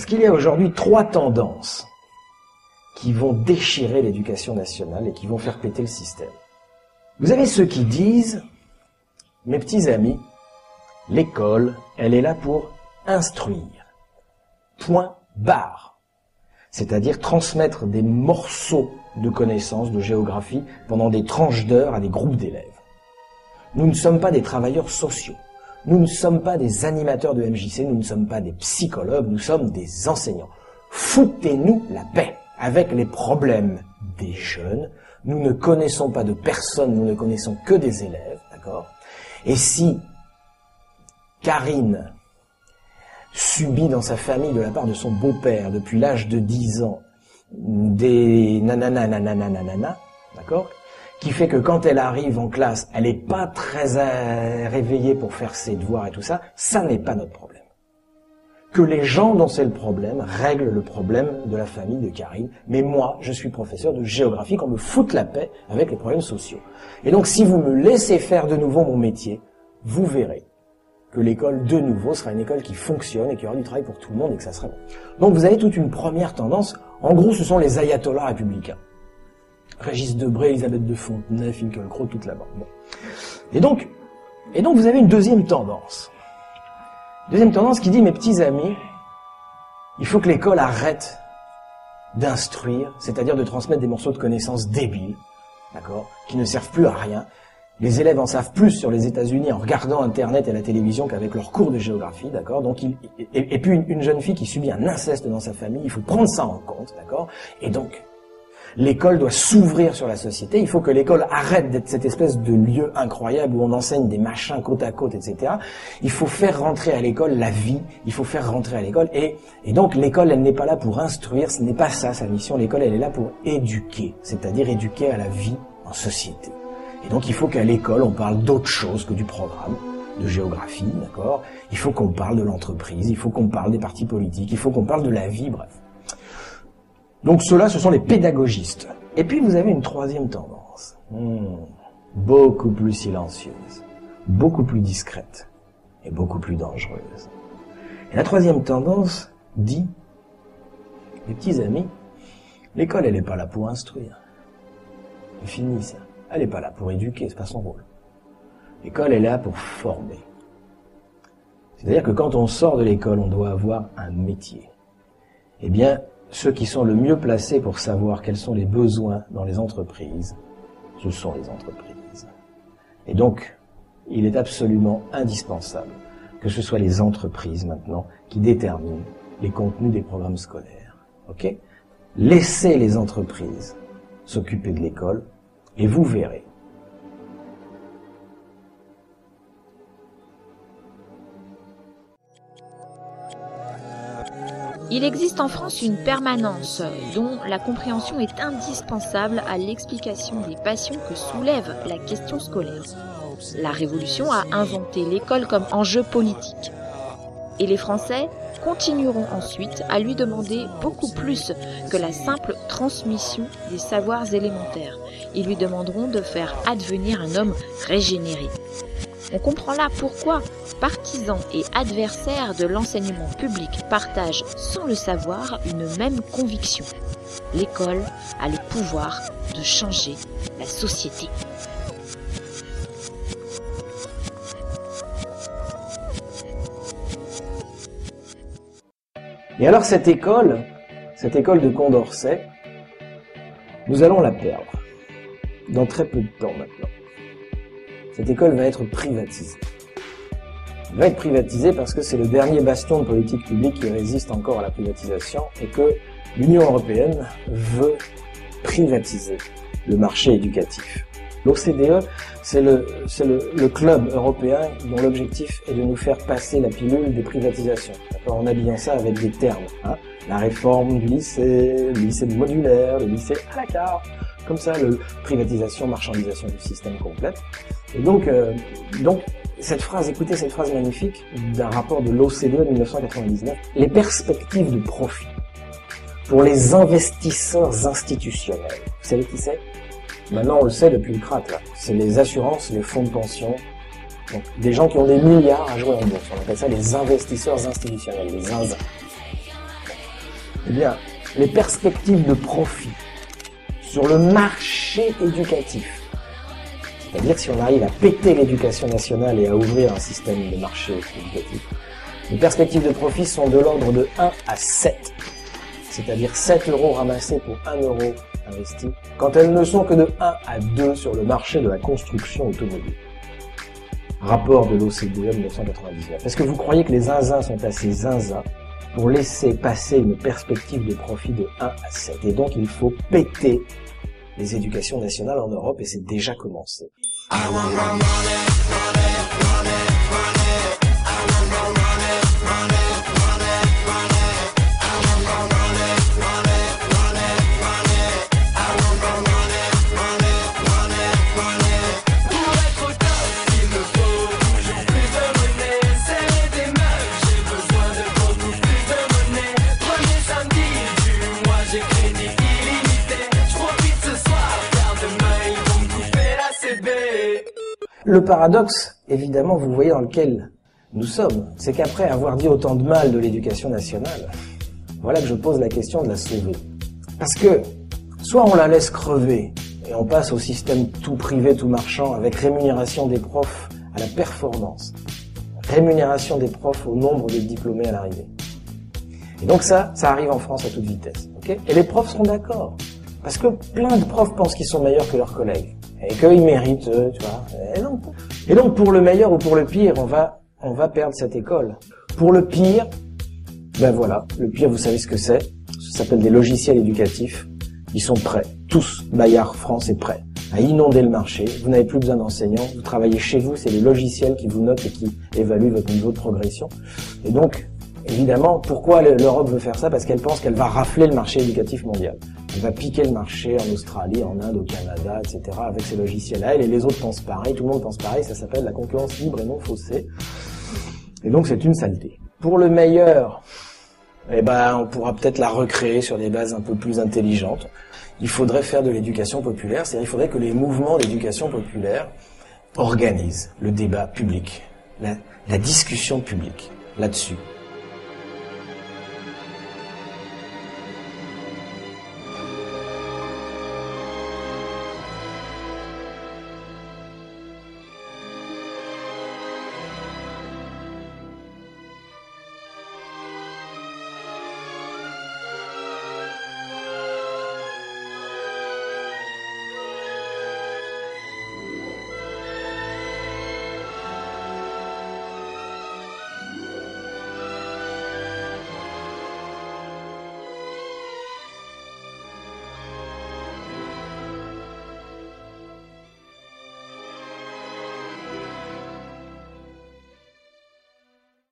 Parce qu'il y a aujourd'hui trois tendances qui vont déchirer l'éducation nationale et qui vont faire péter le système. Vous avez ceux qui disent, mes petits amis, l'école, elle est là pour instruire. Point barre. C'est-à-dire transmettre des morceaux de connaissances, de géographie, pendant des tranches d'heures à des groupes d'élèves. Nous ne sommes pas des travailleurs sociaux. Nous ne sommes pas des animateurs de MJC, nous ne sommes pas des psychologues, nous sommes des enseignants. Foutez-nous la paix avec les problèmes des jeunes. Nous ne connaissons pas de personne, nous ne connaissons que des élèves, d'accord? Et si Karine subit dans sa famille de la part de son beau-père depuis l'âge de 10 ans des nanana nanana nanana, d'accord? Qui fait que quand elle arrive en classe, elle n'est pas très euh, réveillée pour faire ses devoirs et tout ça, ça n'est pas notre problème. Que les gens dont c'est le problème règlent le problème de la famille de Karine, mais moi, je suis professeur de géographie, qu'on me foute la paix avec les problèmes sociaux. Et donc, si vous me laissez faire de nouveau mon métier, vous verrez que l'école, de nouveau, sera une école qui fonctionne et qui aura du travail pour tout le monde et que ça sera bon. Donc, vous avez toute une première tendance. En gros, ce sont les ayatollahs républicains. Régis Debray, Elisabeth de Fontenay, Finkielkraut, toute la bande. Bon. Et donc, et donc vous avez une deuxième tendance. Deuxième tendance qui dit, mes petits amis, il faut que l'école arrête d'instruire, c'est-à-dire de transmettre des morceaux de connaissances débiles, d'accord, qui ne servent plus à rien. Les élèves en savent plus sur les États-Unis en regardant Internet et la télévision qu'avec leurs cours de géographie, d'accord. Donc, et, puis une, une jeune fille qui subit un inceste dans sa famille, il faut prendre ça en compte, d'accord. Et donc, L'école doit s'ouvrir sur la société. Il faut que l'école arrête d'être cette espèce de lieu incroyable où on enseigne des machins côte à côte, etc. Il faut faire rentrer à l'école la vie. Il faut faire rentrer à l'école. Et, et donc l'école, elle n'est pas là pour instruire. Ce n'est pas ça sa mission. L'école, elle est là pour éduquer. C'est-à-dire éduquer à la vie en société. Et donc il faut qu'à l'école, on parle d'autre chose que du programme de géographie, d'accord? Il faut qu'on parle de l'entreprise, il faut qu'on parle des partis politiques, il faut qu'on parle de la vie, bref. Donc ceux-là, ce sont les pédagogistes. Et puis vous avez une troisième tendance, hmm. beaucoup plus silencieuse, beaucoup plus discrète et beaucoup plus dangereuse. Et la troisième tendance dit, mes petits amis, l'école, elle n'est pas là pour instruire. C'est fini ça. Elle n'est pas là pour éduquer, c'est pas son rôle. L'école, est là pour former. C'est-à-dire que quand on sort de l'école, on doit avoir un métier. Eh bien, ceux qui sont le mieux placés pour savoir quels sont les besoins dans les entreprises, ce sont les entreprises. Et donc, il est absolument indispensable que ce soit les entreprises maintenant qui déterminent les contenus des programmes scolaires. Ok? Laissez les entreprises s'occuper de l'école et vous verrez Il existe en France une permanence dont la compréhension est indispensable à l'explication des passions que soulève la question scolaire. La Révolution a inventé l'école comme enjeu politique. Et les Français continueront ensuite à lui demander beaucoup plus que la simple transmission des savoirs élémentaires. Ils lui demanderont de faire advenir un homme régénéré. On comprend là pourquoi partisans et adversaires de l'enseignement public partagent sans le savoir une même conviction. L'école a le pouvoir de changer la société. Et alors cette école, cette école de Condorcet, nous allons la perdre dans très peu de temps maintenant. Cette école va être privatisée va être privatisé parce que c'est le dernier bastion de politique publique qui résiste encore à la privatisation et que l'Union européenne veut privatiser le marché éducatif. L'OCDE, c'est le, le, le, club européen dont l'objectif est de nous faire passer la pilule des privatisations. En habillant ça avec des termes. Hein. La réforme du lycée, le lycée modulaire, le lycée à la carte. Comme ça, le privatisation, marchandisation du système complète. Et donc, euh, donc cette phrase, écoutez cette phrase magnifique d'un rapport de l'OCDE de 1999. Les perspectives de profit pour les investisseurs institutionnels. Vous savez qui c'est? Maintenant, on le sait depuis le crack, là. C'est les assurances, les fonds de pension. Donc, des gens qui ont des milliards à jouer en bourse. On appelle ça les investisseurs institutionnels, les zinzins. Eh bien, les perspectives de profit sur le marché éducatif, c'est-à-dire si on arrive à péter l'éducation nationale et à ouvrir un système de marché éducatif, les perspectives de profit sont de l'ordre de 1 à 7, c'est-à-dire 7 euros ramassés pour 1 euro investi, quand elles ne sont que de 1 à 2 sur le marché de la construction automobile. Rapport de l'OCDE 1999. Est-ce que vous croyez que les zinzins sont assez zinzins pour laisser passer une perspective de profit de 1 à 7 Et donc il faut péter les éducations nationales en Europe et c'est déjà commencé. Le paradoxe, évidemment, vous voyez dans lequel nous sommes, c'est qu'après avoir dit autant de mal de l'éducation nationale, voilà que je pose la question de la sauver. Parce que, soit on la laisse crever, et on passe au système tout privé, tout marchand, avec rémunération des profs à la performance, rémunération des profs au nombre de diplômés à l'arrivée. Et donc ça, ça arrive en France à toute vitesse. et les profs seront d'accord. Parce que plein de profs pensent qu'ils sont meilleurs que leurs collègues et qu'ils méritent, euh, tu vois. Et donc, et donc, pour le meilleur ou pour le pire, on va, on va perdre cette école. Pour le pire, ben voilà, le pire, vous savez ce que c'est. Ça s'appelle des logiciels éducatifs. Ils sont prêts. Tous, Bayard France est prêt à inonder le marché. Vous n'avez plus besoin d'enseignants. Vous travaillez chez vous. C'est les logiciels qui vous notent et qui évaluent votre niveau de progression. Et donc, évidemment, pourquoi l'Europe veut faire ça? Parce qu'elle pense qu'elle va rafler le marché éducatif mondial. Va piquer le marché en Australie, en Inde, au Canada, etc. avec ces logiciels-là. Et les autres pensent pareil, tout le monde pense pareil. Ça s'appelle la concurrence libre et non faussée. Et donc c'est une saleté. Pour le meilleur, eh ben, on pourra peut-être la recréer sur des bases un peu plus intelligentes. Il faudrait faire de l'éducation populaire, c'est-à-dire il faudrait que les mouvements d'éducation populaire organisent le débat public, la discussion publique là-dessus.